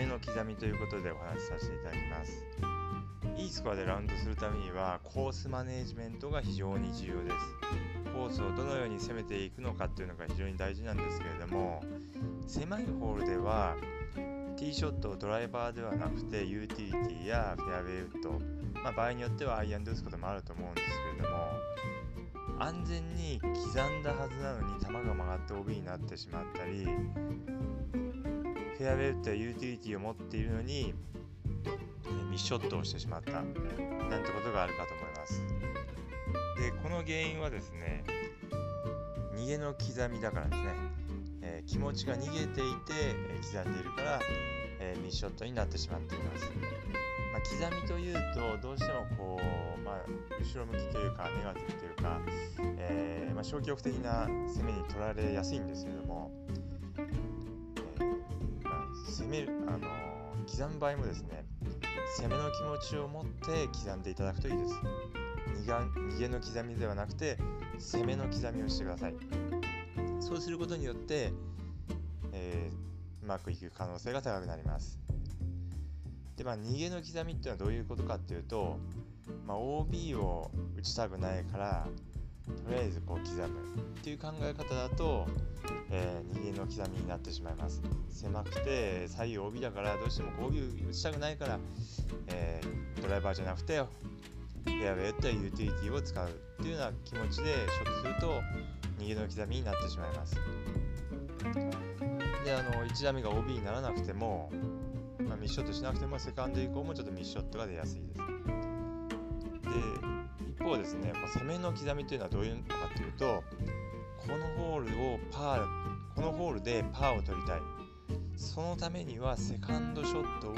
めの刻みということでお話しさせていただきます。いいスコアでラウンドするためにはコースマネジメントが非常に重要です。コースをどのように攻めていくのかっていうのが非常に大事なんですけれども狭いホールではティーショットをドライバーではなくてユーティリティやフェアウェイウッド、まあ、場合によってはアイアンで打つこともあると思うんですけれども安全に刻んだはずなのに球が曲がって OB になってしまったりフェアウェイウッドやユーティリティを持っているのにミスショットをしてしまったなんてことがあるかと思います。でこの原因はですね逃げの刻みだからですね、えー、気持ちが逃げていて、えー、刻んでいるから、えー、ミスショットになってしまっています。まあ、刻みというとどうしてもこう、まあ、後ろ向きというかネガティブというか、えまあ、消極的な攻めに取られやすいんですけども、める、あの、刻む場合もですね攻めの気持ちを持って刻んでいただくといいです。逃げの刻みではなくて攻めの刻みをしてください。そうすることによって、えー、うまくいく可能性が高くなります。でまあ逃げの刻みっていうのはどういうことかっていうと、まあ、OB を打ちたくないからとりあえずこう刻む。っていう考え方だと、えー、逃げの刻みになってしまいます。狭くて左右 OB だからどうしても OB 打ちたくないから、えー、ドライバーじゃなくてフェアウェイ打ってユーティリティを使う。っていうような気持ちでショットすると逃げの刻みになってしまいます。であの1打目が OB にならなくてもまあ、ミスショットしなくてもセカンド以降もちょっとミスショットが出やすいです。で方ですね。ま攻めの刻みというのはどういうのかというとこのホールをパーこのホールでパーを取りたい。そのためにはセカンドショットを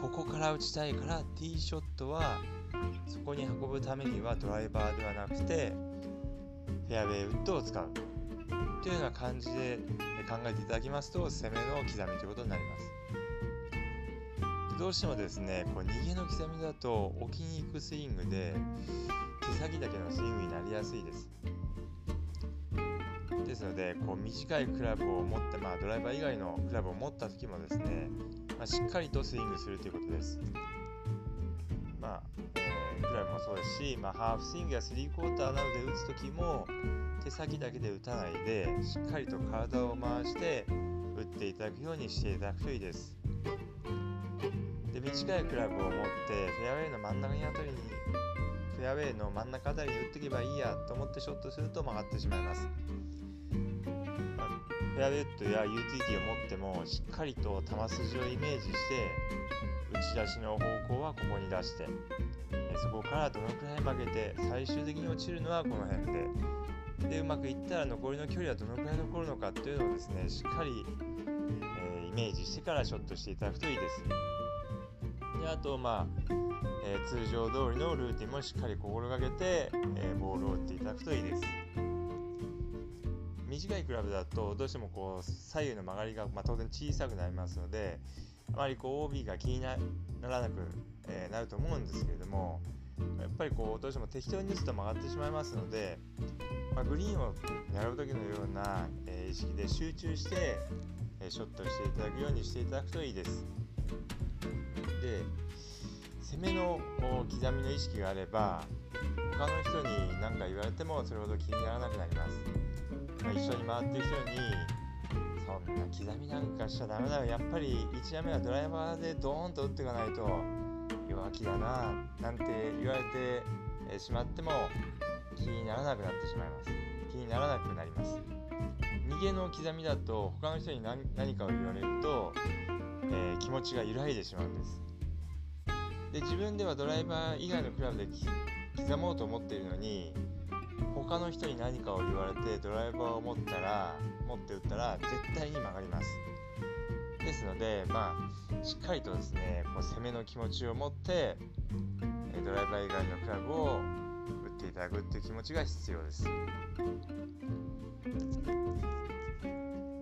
ここから打ちたいからティーショットはそこに運ぶためにはドライバーではなくてフェアウェイウッドを使う。というような感じで考えていただきますと攻めの刻みということになります。どうしてもですねこう逃げの刻みだと置きに行くスイングで手先だけのスイングになりやすいです。ですのでこう短いクラブを持って、まあ、ドライバー以外のクラブを持った時もですね、まあ、しっかりとスイングするということです。まあ、えー、クラブもそうですし、まあ、ハーフスイングやスリークォーターなどで打つ時も手先だけで打たないでしっかりと体を回して打っていただくようにしていただくといいです。で短いクラブを持ってフェアウェイの真ん中にあたりにフェアウェイの真ん中あたりに打っていけばいいやと思ってショットすると曲がってしまいます、ま、フェアウェイウッドやユーティリティを持ってもしっかりと球筋をイメージして打ち出しの方向はここに出してそこからどのくらい曲げて最終的に落ちるのはこの辺で。でうまくいったら残りの距離はどのくらい残るのかっていうのをですねしっかり、えー、イメージしてからショットしていただくといいです。であとまあ、えー、通常通りのルーティンもしっかり心がけて、えー、ボールを打っていただくといいです短いクラブだとどうしてもこう左右の曲がりが、まあ、当然小さくなりますのであまりこう OB が気にならなく、えー、なると思うんですけれどもやっぱりこうどうしても適当に打つと曲がってしまいますので、まあ、グリーンを狙う時のような、えー、意識で集中して、え、ショットしていただくようにしていただくといいです。で攻めの刻みの意識があれば他の人に何か言われてもそれほど気にならなくなります、まあ、一緒に回ってる人にそんな刻みなんかしちゃダメだよ。やっぱり1打目はドライバーでドーンと打っていかないと弱気だななんて言われてしまっても気にならなくなってしまいます。気にならなくなります。逃げの刻みだと他の人に何かを言われると、えー、気持ちが揺らいでしまうんです。で自分ではドライバー以外のクラブで刻もうと思っているのに他の人に何かを言われてドライバーを持ったら持って打ったら絶対に曲がります。ですのでまあしっかりとですねこう攻めの気持ちを持ってドライバー以外のクラブを打っていただくっていう気持ちが必要です。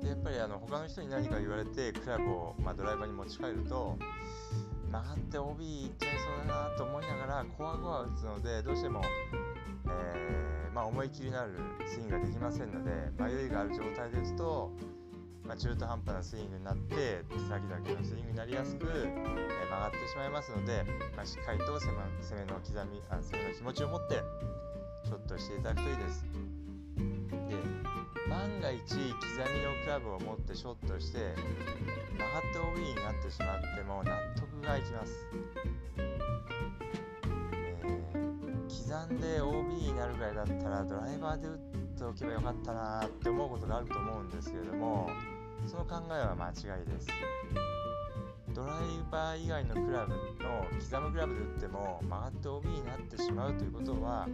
でやっぱりあの他の人に何か言われてクラブを、まあ、ドライバーに持ち帰ると曲がって OB いっちゃいそうだなと思いながらコアコア打つのでどうしても、えー、まあ、思い切りのあるスイングができませんので迷いがある状態ですとまあ、中途半端なスイングになって手先だけのスイングになりやすく、えー、曲がってしまいますので、まあ、しっかりと攻め攻めの刻みあ攻めの気持ちを持ってショットしていただくといいです。で万が一刻みのクラブを持ってショットして曲がって OB になってしまっても納得がいきます。え刻んで OB になるぐらいだったらドライバーで打っておけばよかったなって思うことがあると思うんですけれどもその考えは間違いですドライバー以外のクラブの刻むクラブで打っても曲がって OB になってしまうということは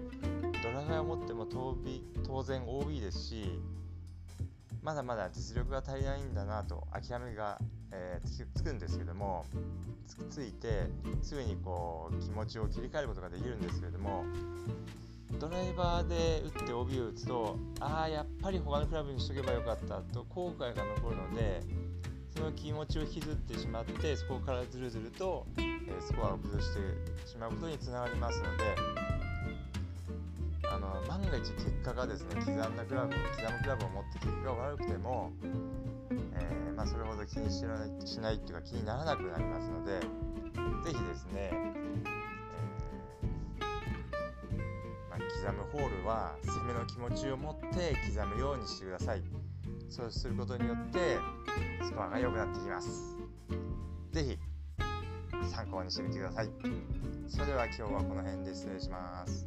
ドライバーを持っても当然 OB ですしまだまだ実力が足りないんだなと諦めが、えー、つくんですけどもつついてすぐにこう気持ちを切り替えることができるんですけれどもドライバーで打って OB を打つとああやっぱり他のクラブにしとけばよかったと後悔が残るのでその気持ちを引きずってしまってそこからずるずると、えー、スコアを崩してしまうことにつながりますのであの万が一結果がですね刻んだクラブ刻むクラブを持って結果が悪くても、えー、まあ、それほど気にしないしないっていうか気にならなくなりますので是非ですね、えー、まあ、刻むホールは攻めの気持ちを持って刻むようにしてください。そうすることによってスコアが良くなってきます。是非参考にしてみてください。それでは今日はこの辺で失礼します。